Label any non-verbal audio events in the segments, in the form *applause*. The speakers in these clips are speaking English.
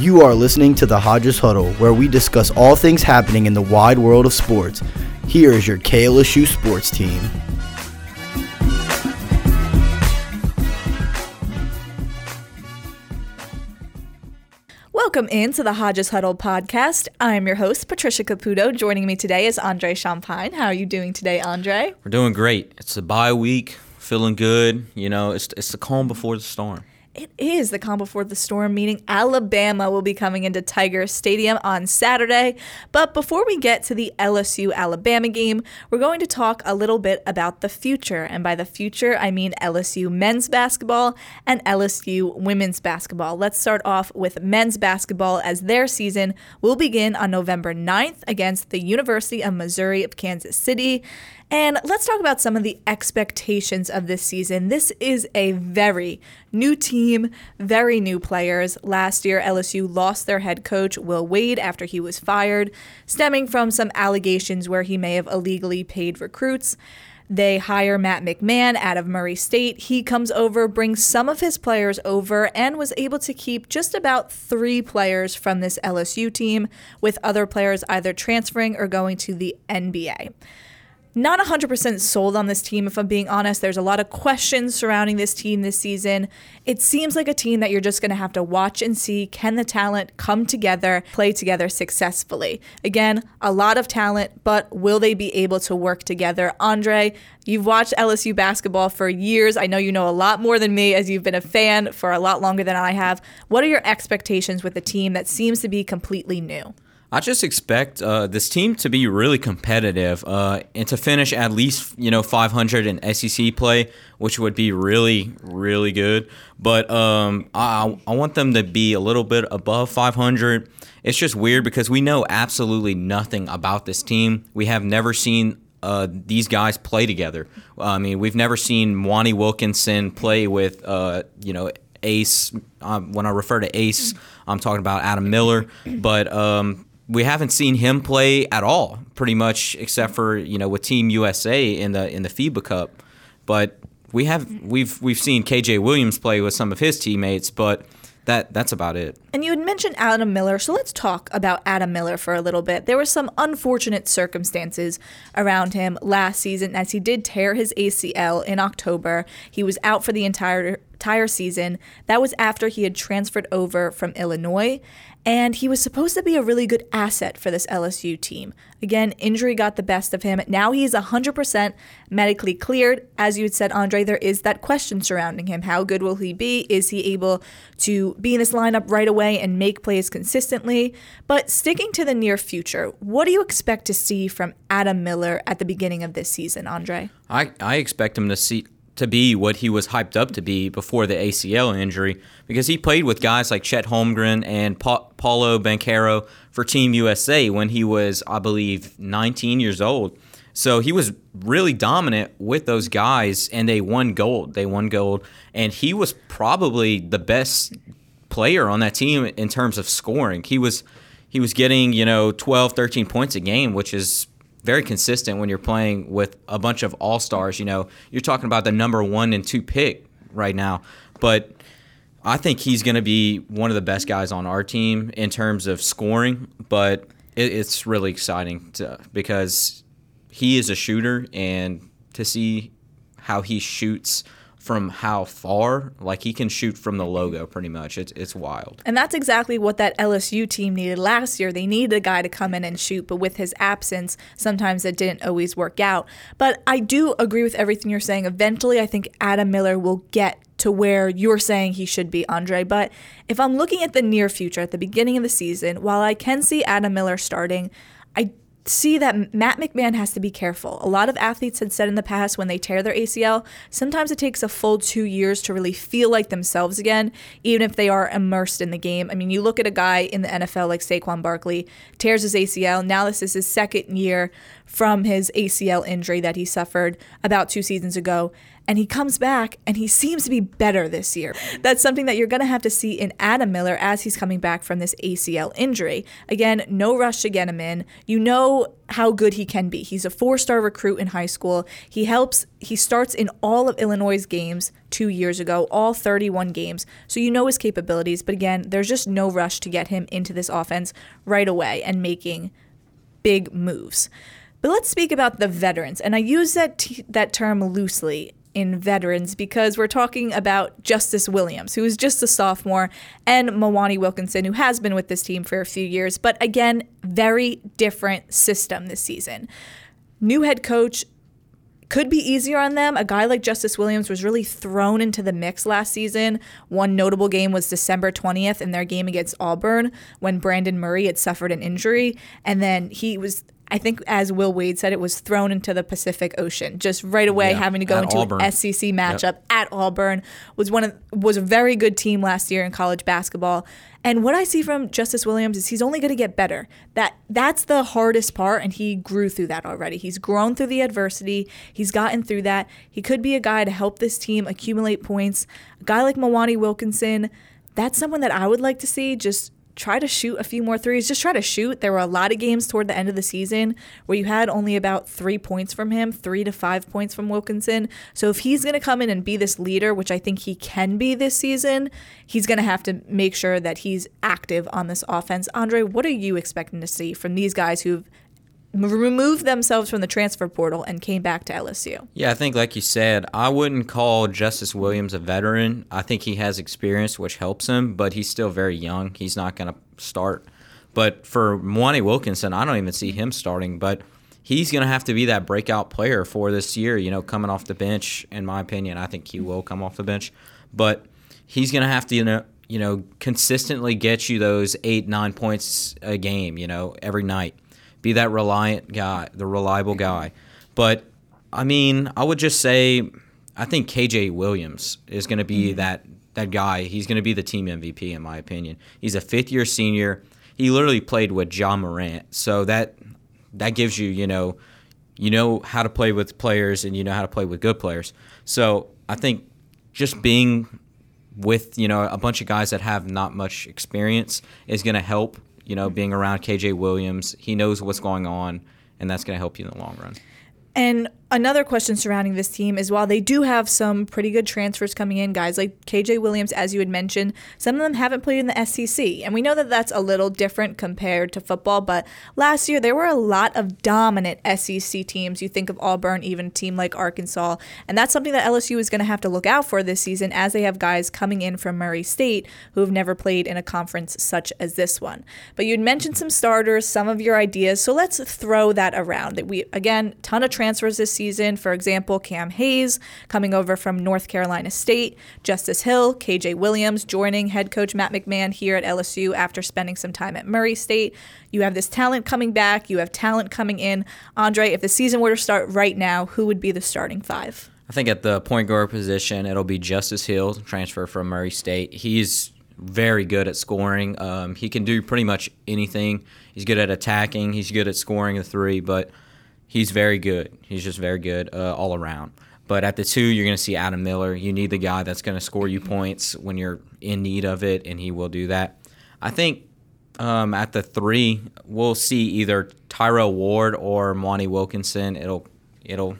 You are listening to the Hodges Huddle, where we discuss all things happening in the wide world of sports. Here is your KLSU sports team. Welcome into the Hodges Huddle podcast. I'm your host, Patricia Caputo. Joining me today is Andre Champagne. How are you doing today, Andre? We're doing great. It's a bye week, feeling good. You know, it's, it's the calm before the storm. It is the calm before the storm, meaning Alabama will be coming into Tiger Stadium on Saturday. But before we get to the LSU Alabama game, we're going to talk a little bit about the future. And by the future, I mean LSU men's basketball and LSU women's basketball. Let's start off with men's basketball as their season will begin on November 9th against the University of Missouri of Kansas City. And let's talk about some of the expectations of this season. This is a very new team, very new players. Last year, LSU lost their head coach, Will Wade, after he was fired, stemming from some allegations where he may have illegally paid recruits. They hire Matt McMahon out of Murray State. He comes over, brings some of his players over, and was able to keep just about three players from this LSU team, with other players either transferring or going to the NBA not 100% sold on this team, if I'm being honest. There's a lot of questions surrounding this team this season. It seems like a team that you're just going to have to watch and see can the talent come together, play together successfully. Again, a lot of talent, but will they be able to work together? Andre, you've watched LSU basketball for years. I know you know a lot more than me as you've been a fan for a lot longer than I have. What are your expectations with a team that seems to be completely new? I just expect uh, this team to be really competitive uh, and to finish at least you know 500 in SEC play, which would be really really good. But um, I I want them to be a little bit above 500. It's just weird because we know absolutely nothing about this team. We have never seen uh, these guys play together. I mean, we've never seen Mwani Wilkinson play with, uh, you know, Ace. Um, when I refer to Ace, I'm talking about Adam Miller. But um, we haven't seen him play at all, pretty much, except for you know with Team USA in the in the FIBA Cup. But we have we've we've seen KJ Williams play with some of his teammates, but that that's about it. And you had mentioned Adam Miller, so let's talk about Adam Miller for a little bit. There were some unfortunate circumstances around him last season as he did tear his ACL in October. He was out for the entire entire season. That was after he had transferred over from Illinois and he was supposed to be a really good asset for this LSU team. Again, injury got the best of him. Now he's 100% medically cleared. As you had said, Andre, there is that question surrounding him. How good will he be? Is he able to be in this lineup right away and make plays consistently? But sticking to the near future, what do you expect to see from Adam Miller at the beginning of this season, Andre? I, I expect him to see to be what he was hyped up to be before the ACL injury because he played with guys like Chet Holmgren and pa- Paolo Banchero for Team USA when he was, I believe, 19 years old. So he was really dominant with those guys, and they won gold. They won gold, and he was probably the best player on that team in terms of scoring. He was he was getting you know 12, 13 points a game, which is very consistent when you're playing with a bunch of all stars. You know, you're talking about the number one and two pick right now, but I think he's going to be one of the best guys on our team in terms of scoring. But it, it's really exciting to, because he is a shooter, and to see how he shoots from how far. Like he can shoot from the logo pretty much. It's it's wild. And that's exactly what that LSU team needed last year. They needed a guy to come in and shoot, but with his absence, sometimes it didn't always work out. But I do agree with everything you're saying. Eventually, I think Adam Miller will get to where you're saying he should be, Andre. But if I'm looking at the near future, at the beginning of the season, while I can see Adam Miller starting, I see that Matt McMahon has to be careful. A lot of athletes had said in the past when they tear their ACL, sometimes it takes a full two years to really feel like themselves again, even if they are immersed in the game. I mean, you look at a guy in the NFL like Saquon Barkley, tears his ACL. Now this is his second year from his ACL injury that he suffered about two seasons ago. And he comes back and he seems to be better this year. That's something that you're going to have to see in Adam Miller as he's coming back from this ACL injury. Again, no rush to get him in. You know how good he can be. He's a four-star recruit in high school. He helps he starts in all of Illinois' games 2 years ago, all 31 games. So you know his capabilities, but again, there's just no rush to get him into this offense right away and making big moves. But let's speak about the veterans. And I use that t- that term loosely in veterans because we're talking about Justice Williams, who is just a sophomore, and Mwani Wilkinson, who has been with this team for a few years. But again, very different system this season. New head coach could be easier on them. A guy like Justice Williams was really thrown into the mix last season. One notable game was December 20th in their game against Auburn when Brandon Murray had suffered an injury. And then he was I think, as Will Wade said, it was thrown into the Pacific Ocean just right away, Yeah, having to go into Auburn. an SEC matchup at Auburn. Was one of was a very good team last year in college basketball. And what I see from Justice Williams is he's only going to get better. That that's the hardest part, and he grew through that already. He's grown through the adversity. He's gotten through that. He could be a guy to help this team accumulate points. A guy like Mwani Wilkinson, that's someone that I would like to see just try to shoot a few more threes. Just try to shoot. There were a lot of games toward the end of the season where you had only about three points from him, three to five points from Wilkinson. So if he's going to come in and be this leader, which I think he can be this season, he's going to have to make sure that he's active on this offense. Andre, what are you expecting to see from these guys who've removed themselves from the transfer portal and came back to LSU? Yeah, I think, like you said, I wouldn't call Justice Williams a veteran. I think he has experience, which helps him, but he's still very young. He's not going to start. But for Mwani Wilkinson, I don't even see him starting, but he's going to have to be that breakout player for this year, you know, coming off the bench, in my opinion. I think he will come off the bench. But he's going to have to, you know, you know, consistently get you those eight, nine points a game, you know, every night. Be that reliant guy, the reliable guy. But I mean, I would just say I think KJ Williams is going to be mm-hmm. that that guy. He's going to be the team MVP in my opinion. He's a fifth year senior. He literally played with Ja Morant, so that that gives you you know you know how to play with players and you know how to play with good players. So I think just being with you know a bunch of guys that have not much experience is going to help. You know, mm-hmm. being around KJ Williams, he knows what's going on, and that's going to help you in the long run. And another question surrounding this team is while they do have some pretty good transfers coming in, guys like KJ Williams, as you had mentioned, some of them haven't played in the SEC. And we know that that's a little different compared to football, but last year there were a lot of dominant SEC teams. You think of Auburn, even a team like Arkansas. And that's something that LSU is going to have to look out for this season as they have guys coming in from Murray State who have never played in a conference such as this one. But you'd mentioned some starters, some of your ideas, so let's throw that around. That we again, ton of transfers this season. For example, Cam Hayes coming over from North Carolina State, Justice Hill, KJ Williams joining head coach Matt McMahon here at LSU after spending some time at Murray State. You have this talent coming back, you have talent coming in. Andre, if the season were to start right now, who would be the starting five? I think at the point guard position, it'll be Justice Hill, transfer from Murray State. He's very good at scoring. Um, he can do pretty much anything. He's good at attacking. He's good at scoring the three, but he's very good. He's just very good uh, all around. But at the two, you're going to see Adam Miller. You need the guy that's going to score you points when you're in need of it, and he will do that. I think um, at the three, we'll see either Tyrell Ward or Mwani Wilkinson. It'll it'll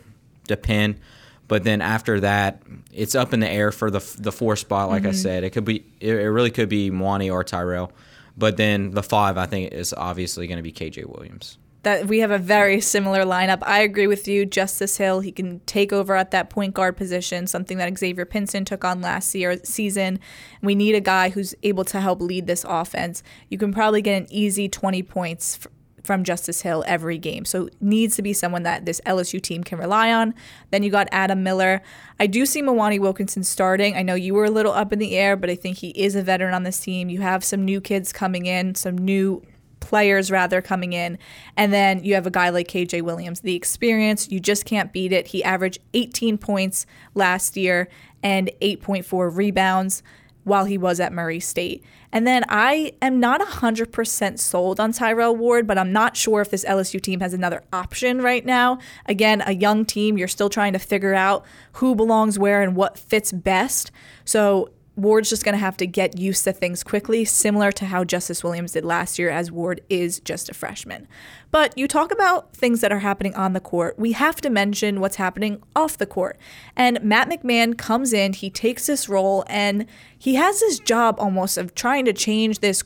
depend. But then after that, it's up in the air for the the four spot. Like I said, it could be it, it really could be Mwani or Tyrell. But then the five, I think, is obviously going to be KJ Williams. That we have a very similar lineup. I agree with you. Justice Hill, he can take over at that point guard position, something that Xavier Pinson took on last year season. We need a guy who's able to help lead this offense. You can probably get an easy 20 points f- from Justice Hill every game. So needs to be someone that this LSU team can rely on. Then you got Adam Miller. I do see Mwani Wilkinson starting. I know you were a little up in the air, but I think he is a veteran on this team. You have some new kids coming in, some new players rather coming in. And then you have a guy like KJ Williams, the experience, you just can't beat it. He averaged 18 points last year and 8.4 rebounds. while he was at Murray State. And then I am not 100% sold on Tyrell Ward, but I'm not sure if this LSU team has another option right now. Again, a young team, you're still trying to figure out who belongs where and what fits best. So Ward's just going to have to get used to things quickly, similar to how Justice Williams did last year, as Ward is just a freshman. But you talk about things that are happening on the court. We have to mention what's happening off the court. And Matt McMahon comes in, he takes this role, and he has this job almost of trying to change this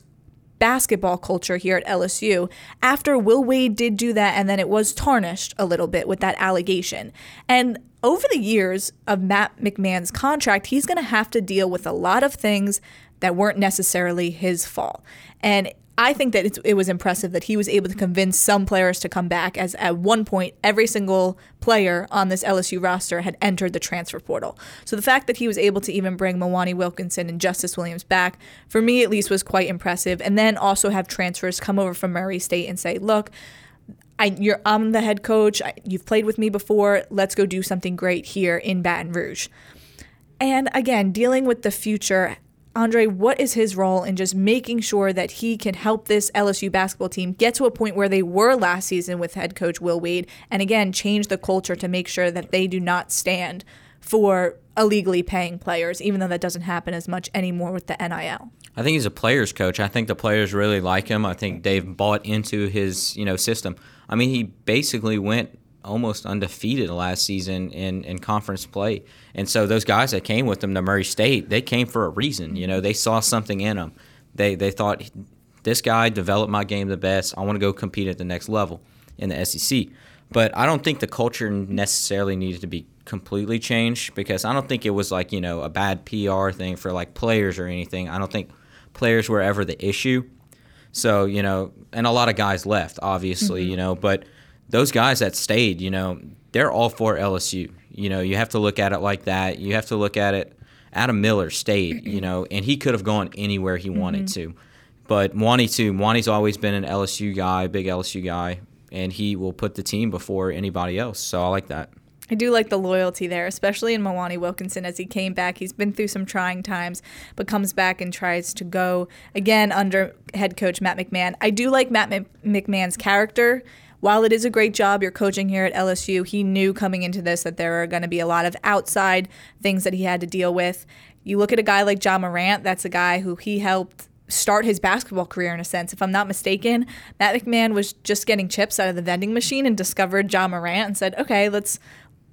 basketball culture here at LSU after Will Wade did do that and then it was tarnished a little bit with that allegation. And over the years of Matt McMahon's contract, he's going to have to deal with a lot of things that weren't necessarily his fault. And I think that it was impressive that he was able to convince some players to come back, as at one point, every single player on this LSU roster had entered the transfer portal. So the fact that he was able to even bring Mwani Wilkinson and Justice Williams back, for me at least, was quite impressive. And then also have transfers come over from Murray State and say, look, I, you're, I'm the head coach. I, you've played with me before. Let's go do something great here in Baton Rouge. And again, dealing with the future, Andre, what is his role in just making sure that he can help this LSU basketball team get to a point where they were last season with head coach Will Wade and again change the culture to make sure that they do not stand for illegally paying players, even though that doesn't happen as much anymore with the NIL? I think he's a players coach. I think the players really like him. I think they've bought into his, you know, system. I mean, he basically went almost undefeated last season in, in conference play. And so those guys that came with him to Murray State, they came for a reason. You know, they saw something in him. They they thought this guy developed my game the best. I want to go compete at the next level in the SEC. But I don't think the culture necessarily needed to be completely changed because I don't think it was like, you know, a bad PR thing for like players or anything. I don't think players were ever the issue. So, you know, and a lot of guys left, obviously, mm-hmm. you know, but those guys that stayed, you know, they're all for LSU. You know, you have to look at it like that. You have to look at it. Adam Miller stayed, *clears throat* you know, and he could have gone anywhere he wanted mm-hmm. to. But Mwani too. Mwani's always been an LSU guy, big LSU guy, and he will put the team before anybody else. So I like that. I do like the loyalty there, especially in Mwani Wilkinson as he came back. He's been through some trying times, but comes back and tries to go again under head coach Matt McMahon. I do like Matt McMahon's character while it is a great job you're coaching here at LSU, he knew coming into this that there are going to be a lot of outside things that he had to deal with. You look at a guy like Ja Morant, that's a guy who he helped start his basketball career in a sense. If I'm not mistaken, Matt McMahon was just getting chips out of the vending machine and discovered Ja Morant and said, okay, let's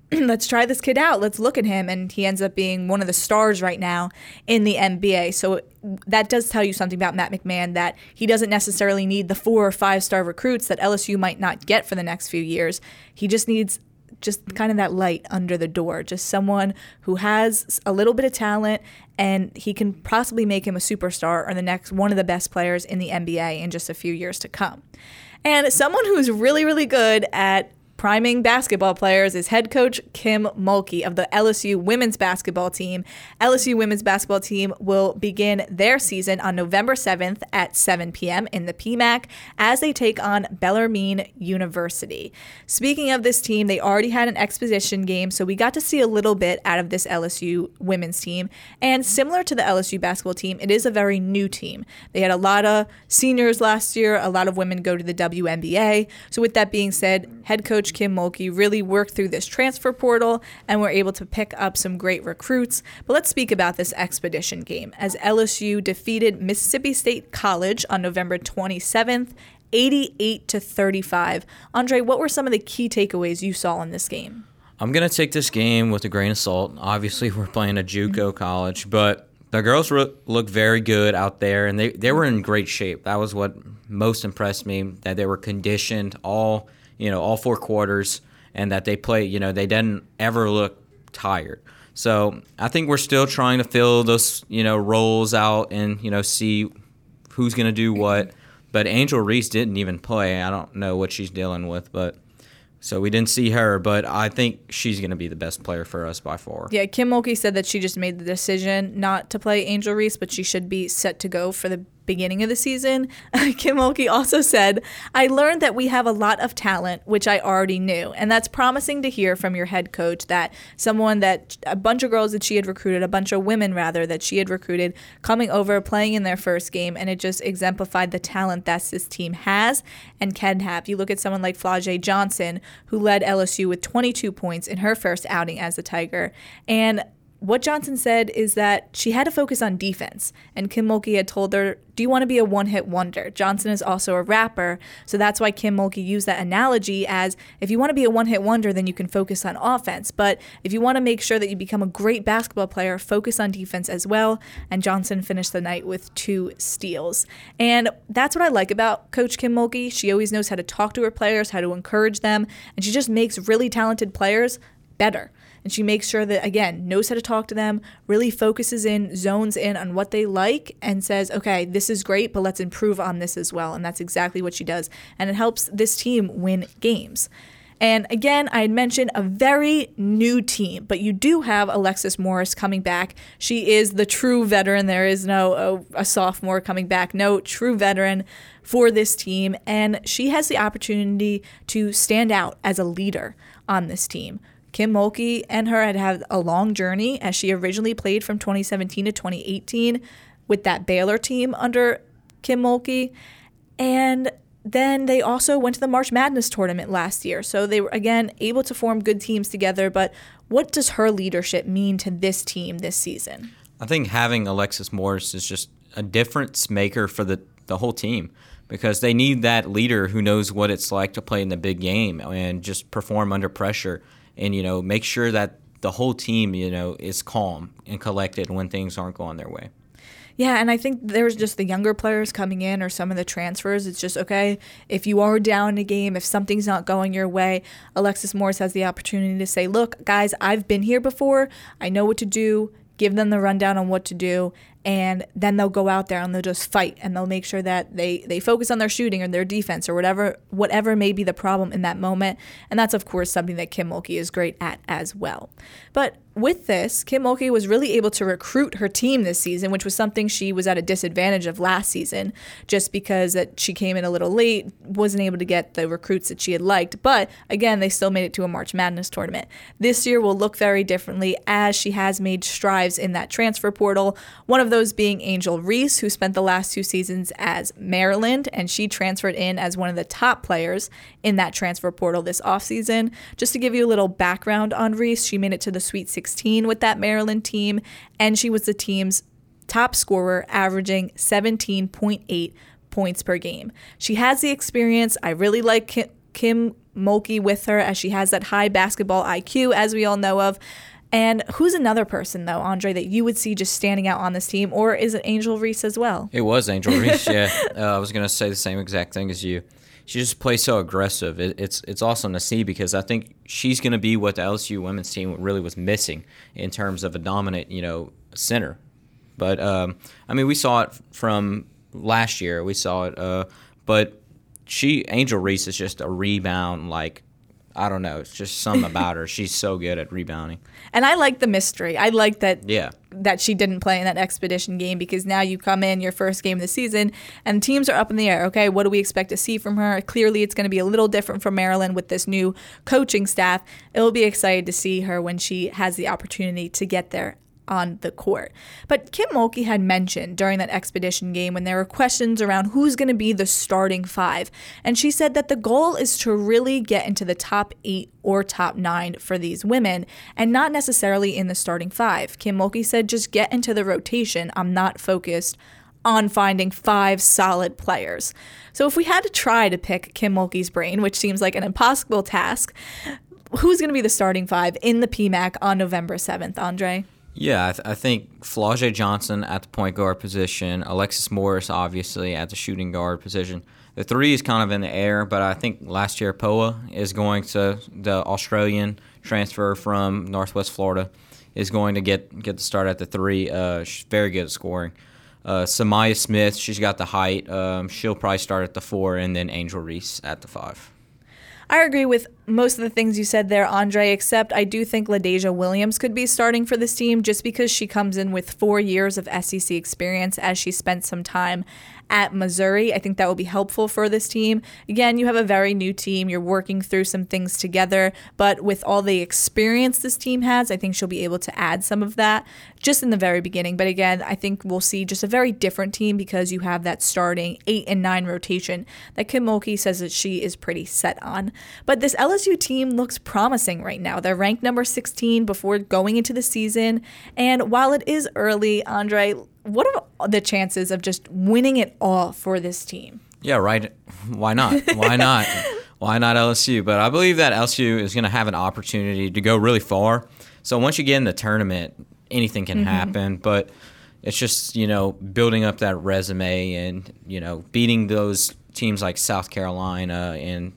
*clears throat* let's try this kid out. Let's look at him. And he ends up being one of the stars right now in the NBA. So that does tell you something about Matt McMahon that he doesn't necessarily need the four or five star recruits that LSU might not get for the next few years. He just needs just kind of that light under the door, just someone who has a little bit of talent and he can possibly make him a superstar or the next one of the best players in the NBA in just a few years to come. And someone who's really, really good at priming basketball players is head coach Kim Mulkey of the LSU women's basketball team. LSU women's basketball team will begin their season on November 7th at 7 p.m. in the PMAC as they take on Bellarmine University. Speaking of this team, they already had an exposition game, so we got to see a little bit out of this LSU women's team. And similar to the LSU basketball team, it is a very new team. They had a lot of seniors last year, a lot of women go to the WNBA. So, with that being said, head coach coach Kim Mulkey really worked through this transfer portal and were able to pick up some great recruits. But let's speak about this expedition game as LSU defeated Mississippi State College on November 27th. 88 to 35. Andre, what were some of the key takeaways you saw in this game? I'm going to take this game with a grain of salt. Obviously, *laughs* we're playing a JUCO college, but the girls looked very good out there, and they, they were in great shape. That was what most impressed me, that they were conditioned all you know, all four quarters, and that they play, you know, they didn't ever look tired. So I think we're still trying to fill those, you know, roles out and, you know, see who's going to do what. But Angel Reese didn't even play. I don't know what she's dealing with, but so we didn't see her, but I think she's going to be the best player for us by far. Yeah, Kim Mulkey said that she just made the decision not to play Angel Reese, but she should be set to go for the beginning of the season, *laughs* Kim Mulkey also said, I learned that we have a lot of talent, which I already knew. And that's promising to hear from your head coach that someone that a bunch of girls that she had recruited, a bunch of women rather, that she had recruited coming over, playing in their first game. And it just exemplified the talent that this team has and can have. You look at someone like Flau'jae Johnson, who led LSU with 22 points in her first outing as a Tiger. And what Johnson said is that she had to focus on defense, and Kim Mulkey had told her, Do you want to be a one hit wonder? Johnson is also a rapper, so that's why Kim Mulkey used that analogy as if you want to be a one hit wonder, then you can focus on offense. But if you want to make sure that you become a great basketball player, focus on defense as well. And Johnson finished the night with two steals. And that's what I like about Coach Kim Mulkey. She always knows how to talk to her players, how to encourage them, and she just makes really talented players better and she makes sure that again knows how to talk to them really focuses in zones in on what they like and says okay this is great but let's improve on this as well and that's exactly what she does and it helps this team win games and again, I had mentioned a very new team, but you do have Alexis Morris coming back. She is the true veteran. There is no a, a, sophomore coming back. No true veteran for this team. And she has the opportunity to stand out as a leader on this team. Kim Mulkey and her had had a long journey as she originally played from 2017 to 2018 with that Baylor team under Kim Mulkey. And then they also went to the March Madness tournament last year. So they were, again, able to form good teams together. But what does her leadership mean to this team this season? I think having Alexis Morris is just a difference maker for the, the whole team because they need that leader who knows what it's like to play in the big game and just perform under pressure and you know make sure that the whole team you know is calm and collected when things aren't going their way. Yeah, and I think there's just the younger players coming in or some of the transfers. It's just okay if you are down in a game, if something's not going your way, Alexis Morris has the opportunity to say, "Look, guys, I've been here before. I know what to do." Give them the rundown on what to do, and then they'll go out there and they'll just fight and they'll make sure that they they focus on their shooting or their defense or whatever whatever may be the problem in that moment. And that's of course something that Kim Mulkey is great at as well. But with this, Kim Mulkey was really able to recruit her team this season, which was something she was at a disadvantage of last season, just because that she came in a little late, wasn't able to get the recruits that she had liked. But again, they still made it to a March Madness tournament. This year will look very differently as she has made strides in that transfer portal. One of those being Angel Reese, who spent the last two seasons as Maryland, and she transferred in as one of the top players in that transfer portal this offseason. Just to give you a little background on Reese, she made it to the Sweet 16 16 with that Maryland team, and she was the team's top scorer, averaging 17.8 points per game. She has the experience. I really like Kim, Kim Mulkey with her as she has that high basketball IQ, as we all know of. And who's another person, though, Andre, that you would see just standing out on this team? Or is it Angel Reese as well? It was Angel Reese, *laughs* yeah. Uh, I was going to say the same exact thing as you she just plays so aggressive. It, it's it's awesome to see because I think she's going to be what the LSU women's team really was missing in terms of a dominant, you know, center. But um, I mean, we saw it from last year. We saw it, uh, but she Angel Reese is just a rebound like I don't know. It's just something about her. She's so good at rebounding. And I like the mystery. I like that. Yeah. That she didn't play in that expedition game because now you come in your first game of the season and teams are up in the air. Okay, what do we expect to see from her? Clearly, it's going to be a little different from Maryland with this new coaching staff. It'll be excited to see her when she has the opportunity to get there on the court. But Kim Mulkey had mentioned during that expedition game when there were questions around who's going to be the starting five, and she said that the goal is to really get into the top eight or top nine for these women, and not necessarily in the starting five. Kim Mulkey said, just get into the rotation. I'm not focused on finding five solid players. So if we had to try to pick Kim Mulkey's brain, which seems like an impossible task, who's going to be the starting five in the PMAC on November 7th, Andre? Yeah, I, th- I think Flau'jae Johnson at the point guard position, Alexis Morris obviously at the shooting guard position. The three is kind of in the air, but I think Last-Tear Poa is going to the Australian transfer from Northwest Florida is going to get get the start at the three. Uh, she's very good at scoring. Uh, Sa'Myah Smith, she's got the height. Um, she'll probably start at the four, and then Angel Reese at the five. I agree with most of the things you said there, Andre, except I do think LaDazhia Williams could be starting for this team just because she comes in with four years of SEC experience as she spent some time at Missouri. I think that will be helpful for this team. Again, you have a very new team. You're working through some things together, but with all the experience this team has, I think she'll be able to add some of that just in the very beginning. But again, I think we'll see just a very different team because you have that starting eight and nine rotation that Kim Mulkey says that she is pretty set on. But this LSU team looks promising right now. They're ranked number 16 before going into the season. And while it is early, Andre, what are the chances of just winning it all for this team? Yeah, right. Why not? Why *laughs* not? Why not LSU? But I believe that LSU is going to have an opportunity to go really far. So once you get in the tournament, anything can mm-hmm. happen. But it's just you know building up that resume and you know beating those teams like South Carolina and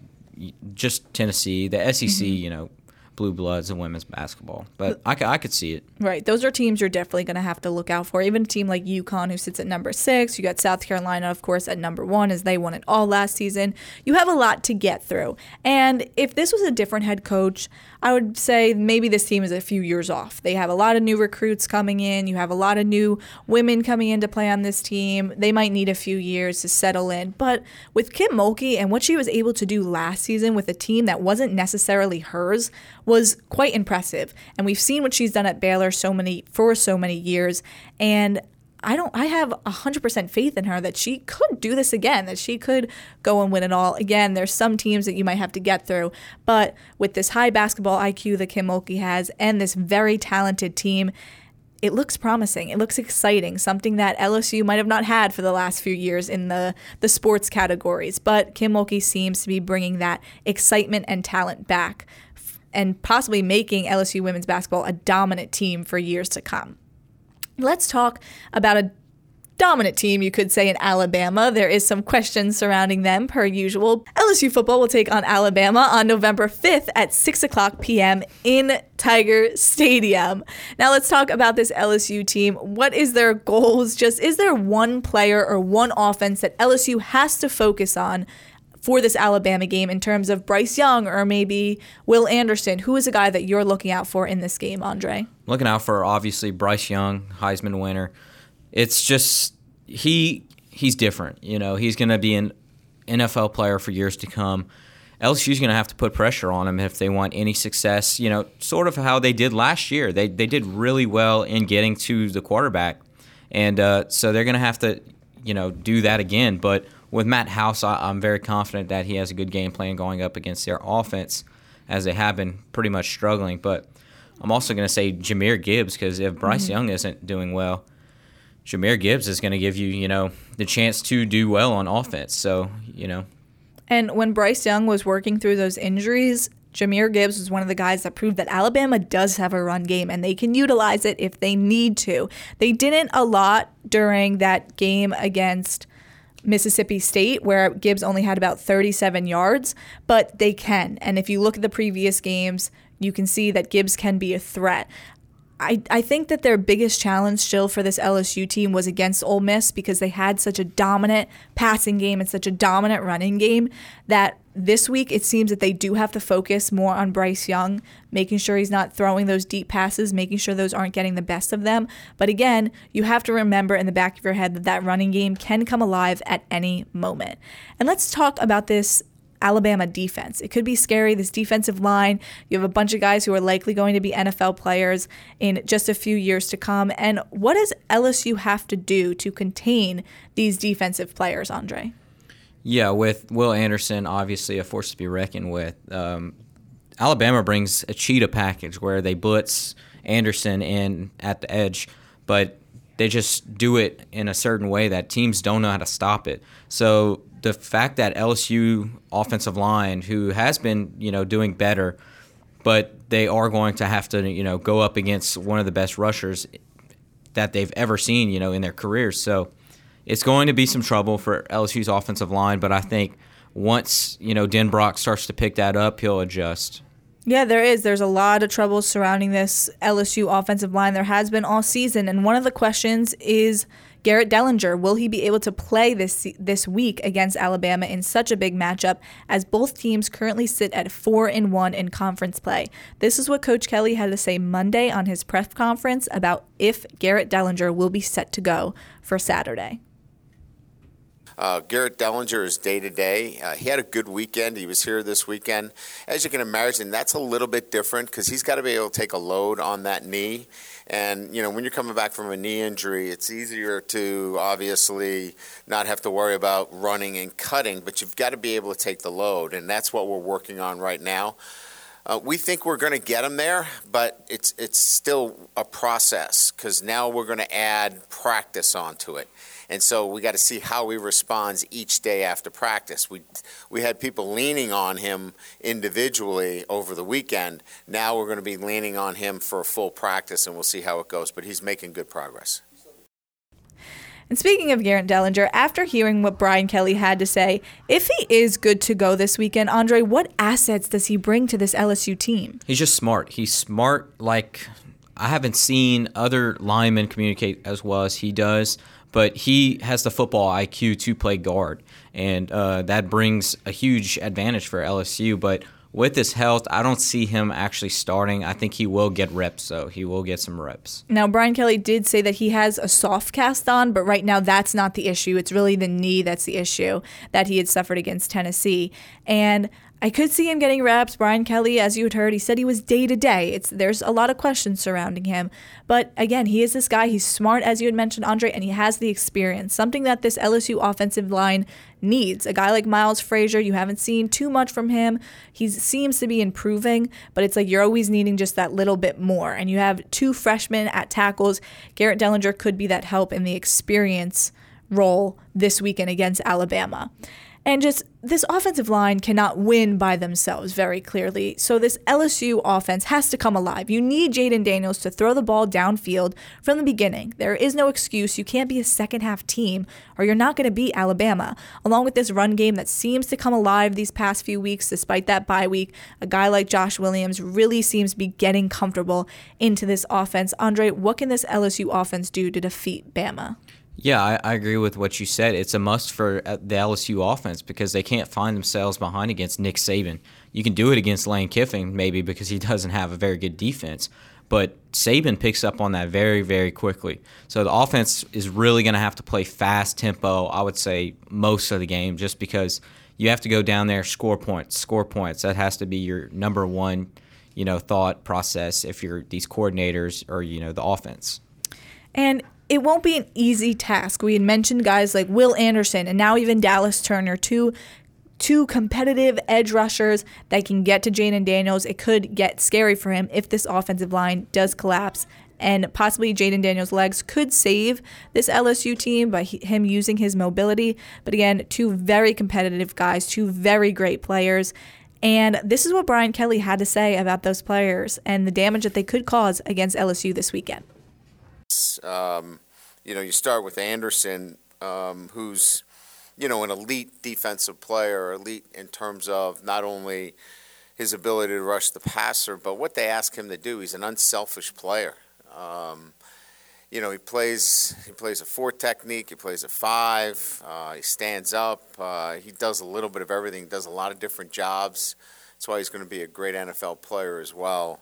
just Tennessee, the SEC. Mm-hmm. You know blue bloods and women's basketball. But I, I could see it. Right. Those are teams you're definitely going to have to look out for. Even a team like UConn, who sits at number six. You got South Carolina, of course, at number one, as they won it all last season. You have a lot to get through. And if this was a different head coach, I would say maybe this team is a few years off. They have a lot of new recruits coming in. You have a lot of new women coming in to play on this team. They might need a few years to settle in. But with Kim Mulkey and what she was able to do last season with a team that wasn't necessarily hers was quite impressive. And we've seen what she's done at Baylor so many for so many years. And I don't I have 100% faith in her that she could do this again, that she could go and win it all. Again, there's some teams that you might have to get through, but with this high basketball IQ that Kim Mulkey has and this very talented team, it looks promising. It looks exciting, something that LSU might have not had for the last few years in the, the sports categories. But Kim Mulkey seems to be bringing that excitement and talent back and possibly making LSU women's basketball a dominant team for years to come. Let's talk about a dominant team, you could say, in Alabama. There is some questions surrounding them, per usual. LSU football will take on Alabama on November 5th at 6 o'clock p.m. in Tiger Stadium. Now, let's talk about this LSU team. What is their goals? Just is there one player or one offense that LSU has to focus on for this Alabama game in terms of Bryce Young or maybe Will Anderson? Who is a guy that you're looking out for in this game, Andre? Looking out for obviously Bryce Young, Heisman winner. It's just he he's different. You know, he's going to be an NFL player for years to come. LSU's going to have to put pressure on him if they want any success. You know, sort of how they did last year. They they did really well in getting to the quarterback, and uh, so they're going to have to, you know, do that again. But with Matt House, I, am very confident that he has a good game plan going up against their offense, as they have been pretty much struggling. But I'm also going to say Jahmyr Gibbs because if Bryce mm-hmm. Young isn't doing well, Jahmyr Gibbs is going to give you, you know, the chance to do well on offense. So, you know. And when Bryce Young was working through those injuries, Jahmyr Gibbs was one of the guys that proved that Alabama does have a run game and they can utilize it if they need to. They didn't a lot during that game against Mississippi State, where Gibbs only had about 37 yards, but they can. And if you look at the previous games, you can see that Gibbs can be a threat. I, I think that their biggest challenge still for this LSU team was against Ole Miss because they had such a dominant passing game and such a dominant running game that this week it seems that they do have to focus more on Bryce Young, making sure he's not throwing those deep passes, making sure those aren't getting the best of them. But again, you have to remember in the back of your head that that running game can come alive at any moment. And let's talk about this Alabama defense. It could be scary. This defensive line, you have a bunch of guys who are likely going to be NFL players in just a few years to come. And what does LSU have to do to contain these defensive players, Andre? Yeah, with Will Anderson, obviously a force to be reckoned with. Um, Alabama brings a cheetah package where they blitz Anderson in at the edge, but they just do it in a certain way that teams don't know how to stop it. So the fact that LSU offensive line, who has been you know doing better, but they are going to have to you know go up against one of the best rushers that they've ever seen you know in their careers. So it's going to be some trouble for LSU's offensive line, but I think once you know Denbrock starts to pick that up, he'll adjust. Yeah, there is. There's a lot of trouble surrounding this LSU offensive line. There has been all season, and one of the questions is Garrett Dellinger, will he be able to play this this week against Alabama in such a big matchup as both teams currently sit at 4 and 1 in conference play? This is what Coach Kelly had to say Monday on his press conference about if Garrett Dellinger will be set to go for Saturday. Uh, Garrett Dellinger is day to day. He had a good weekend. He was here this weekend. As you can imagine, that's a little bit different because he's got to be able to take a load on that knee. And, you know, when you're coming back from a knee injury, it's easier to obviously not have to worry about running and cutting, but you've got to be able to take the load. And that's what we're working on right now. Uh, we think we're going to get him there, but it's it's still a process because now we're going to add practice onto it. And so we got to see how he responds each day after practice. We we had people leaning on him individually over the weekend. Now we're going to be leaning on him for a full practice, and we'll see how it goes. But he's making good progress. And speaking of Garrett Dellinger, after hearing what Brian Kelly had to say, if he is good to go this weekend, Andre, what assets does he bring to this LSU team? He's just smart. He's smart like I haven't seen other linemen communicate as well as he does but he has the football IQ to play guard, and uh, that brings a huge advantage for LSU. But with his health, I don't see him actually starting. I think he will get reps, though. He will get some reps. Now, Brian Kelly did say that he has a soft cast on, but right now that's not the issue. It's really the knee that's the issue that he had suffered against Tennessee. And I could see him getting reps. Brian Kelly, as you had heard, he said he was day to day. It's there's a lot of questions surrounding him, but again, he is this guy. He's smart, as you had mentioned, Andre, and he has the experience. Something that this LSU offensive line needs. A guy like Miles Frazier, you haven't seen too much from him. He seems to be improving, but it's like you're always needing just that little bit more. And you have two freshmen at tackles. Garrett Dellinger could be that help in the experience role this weekend against Alabama. And just this offensive line cannot win by themselves very clearly. So this LSU offense has to come alive. You need Jayden Daniels to throw the ball downfield from the beginning. There is no excuse. You can't be a second half team or you're not going to beat Alabama. Along with this run game that seems to come alive these past few weeks, despite that bye week, a guy like Josh Williams really seems to be getting comfortable into this offense. Andre, what can this LSU offense do to defeat Bama? Yeah, I, I, agree with what you said. It's a must for uh, the LSU offense because they can't find themselves behind against Nick Saban. You can do it against Lane Kiffin, maybe because he *laughs* doesn't have a very good defense, but Saban picks up on that very, very quickly. So the offense is really going to have to play fast tempo, I would say, most of the game, just because you have to go down there, score points, score points. That has to be your number one, you know, thought process if you're these coordinators or, you know, the offense. And it won't be an easy task. We had mentioned guys like Will Anderson and now even Dallas Turner, two two competitive edge rushers that can get to Jayden Daniels. It could get scary for him if this offensive line does collapse. And possibly Jayden Daniels' legs could save this LSU team by him using his mobility. But again, two very competitive guys, two very great players. And this is what Brian Kelly had to say about those players and the damage that they could cause against LSU this weekend. Um, you know, you start with Anderson, um, who's, you know, an elite defensive player, elite in terms of not only his ability to rush the passer, but what they ask him to do. He's an unselfish player. Um, you know, he plays he plays a four technique. He plays a five. Uh, he stands up. Uh, he does a little bit of everything. Does a lot of different jobs. That's why he's going to be a great NFL player as well.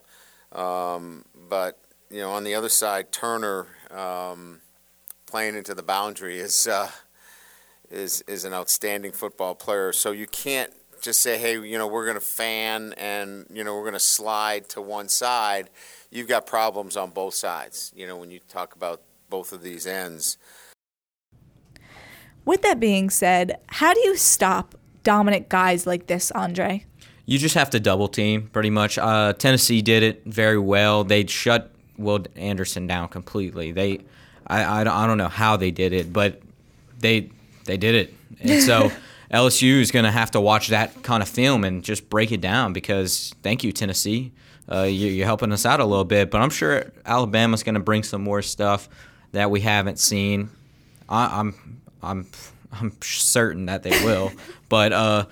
Um, but you know, on the other side, Turner um, playing into the boundary is uh, is is an outstanding football player. So you can't just say, hey, you know, we're going to fan and you know we're going to slide to one side. You've got problems on both sides. You know, when you talk about both of these ends. With that being said, how do you stop dominant guys like this, Andre? You just have to double team, pretty much. Uh, Tennessee did it very well. They shut Will Anderson down completely. They, I, I, I don't know how they did it, but they they did it, and so. *laughs* LSU is going to have to watch that kind of film and just break it down because thank you Tennessee, uh, you, are helping us out a little bit. But I'm sure Alabama's going to bring some more stuff that we haven't seen. I, I'm I'm I'm certain that they will. *laughs* but uh,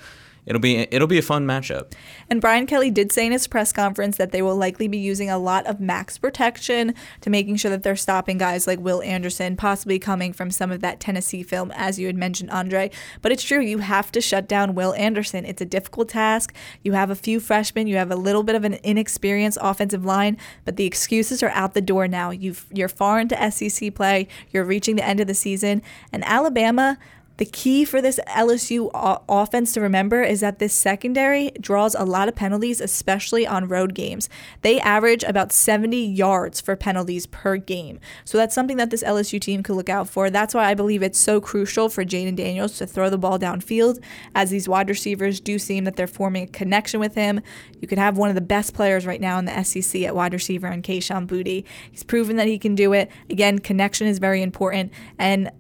it'll be it'll be a fun matchup. And Brian Kelly did say in his press conference that they will likely be using a lot of max protection to making sure that they're stopping guys like Will Anderson, possibly coming from some of that Tennessee film, as you had mentioned, Andre. But it's true, you have to shut down Will Anderson. It's a difficult task. You have a few freshmen, you have a little bit of an inexperienced offensive line, but the excuses are out the door now. You've, you're far into SEC play, you're reaching the end of the season, and Alabama the key for this LSU offense to remember is that this secondary draws a lot of penalties, especially on road games. They average about 70 yards for penalties per game. So that's something that this LSU team could look out for. That's why I believe it's so crucial for Jayden Daniels to throw the ball downfield, as these wide receivers do seem that they're forming a connection with him. You could have one of the best players right now in the SEC at wide receiver in Kayshon Boutte. He's proven that he can do it. Again, connection is very important. And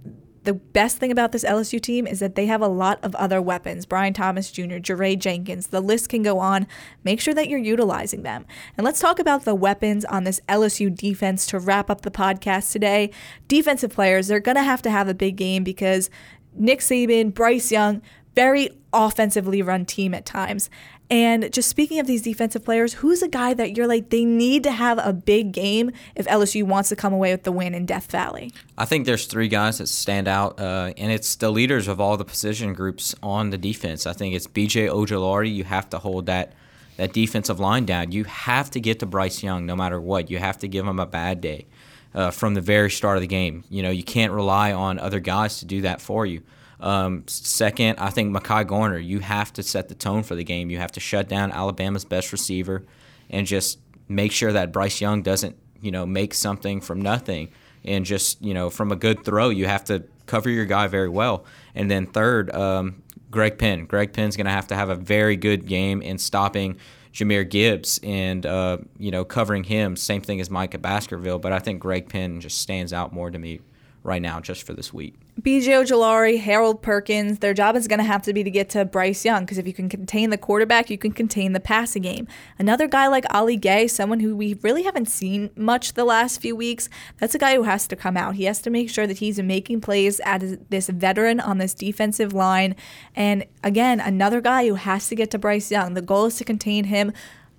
the best thing about this LSU team is that they have a lot of other weapons. Brian Thomas Jr., Jaray Jenkins, the list can go on. Make sure that you're utilizing them. And let's talk about the weapons on this LSU defense to wrap up the podcast today. Defensive players, they're going to have to have a big game because Nick Saban, Bryce Young, very offensively run team at times. And just speaking of these defensive players, who's a guy that you're like, they need to have a big game if LSU wants to come away with the win in Death Valley? I think there's three guys that stand out, uh, and it's the leaders of all the position groups on the defense. I think it's BJ Ojulari. You have to hold that that defensive line down. You have to get to Bryce Young no matter what. You have to give him a bad day uh, from the very start of the game. You know, you can't rely on other guys to do that for you. Um, second, I think Mekhi Garner, you have to set the tone for the game. You have to shut down Alabama's best receiver and just make sure that Bryce Young doesn't, you know, make something from nothing. And just, you know, from a good throw, you have to cover your guy very well. And then third, um, Greg Penn. Greg Penn's going to have to have a very good game in stopping Jahmyr Gibbs and, uh, you know, covering him. Same thing as Micah Baskerville. But I think Greg Penn just stands out more to me right now just for this week. BJ Ojulari, Harold Perkins, their job is going to have to be to get to Bryce Young because if you can contain the quarterback, you can contain the passing game. Another guy like Ali Gaye, someone who we really haven't seen much the last few weeks, that's a guy who has to come out. He has to make sure that he's making plays as this veteran on this defensive line. And again, another guy who has to get to Bryce Young. The goal is to contain him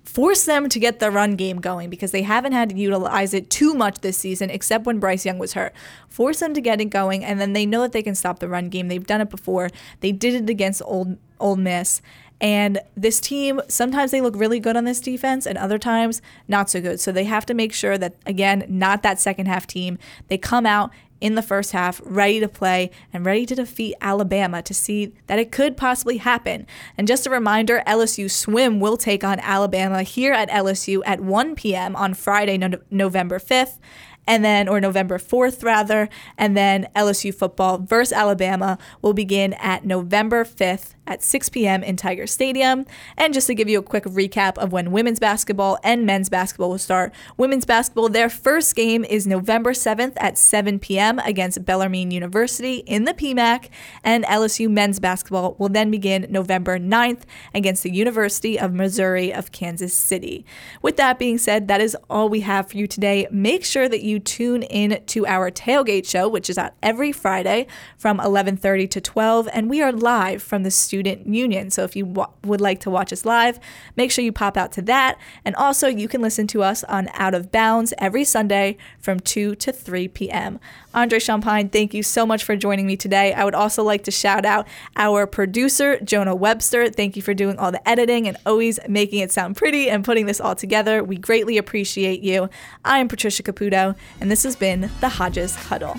force them to get the run game going because they haven't had to utilize it too much this season, except when Bryce Young was hurt. Force them to get it going, and then they know that they can stop the run game. They've done it before. They did it against Old Ole Miss. And this team, sometimes they look really good on this defense, and other times not so good. So they have to make sure that, again, not that second half team. They come out in the first half, ready to play and ready to defeat Alabama to see that it could possibly happen. And just a reminder LSU Swim will take on Alabama here at LSU at 1 p.m. on Friday, no- November 5th and then, or November 4th rather, and then LSU football versus Alabama will begin at November 5th at 6 p.m. in Tiger Stadium. And just to give you a quick recap of when women's basketball and men's basketball will start, women's basketball, their first game is November 7th at 7 p.m. against Bellarmine University in the PMAC, and LSU men's basketball will then begin November 9th against the University of Missouri of Kansas City. With that being said, that is all we have for you today. Make sure that you tune in to our tailgate show, which is out every Friday from 11:30 to 12, and we are live from the Student Union. So if you w- would like to watch us live, make sure you pop out to that. And also, you can listen to us on Out of Bounds every Sunday from 2 to 3 p.m. Andre Champagne, thank you so much for joining me today. I would also like to shout out our producer, Jonah Webster. Thank you for doing all the editing and always making it sound pretty and putting this all together. We greatly appreciate you. I am Patricia Caputo, and this has been the Hodges Huddle.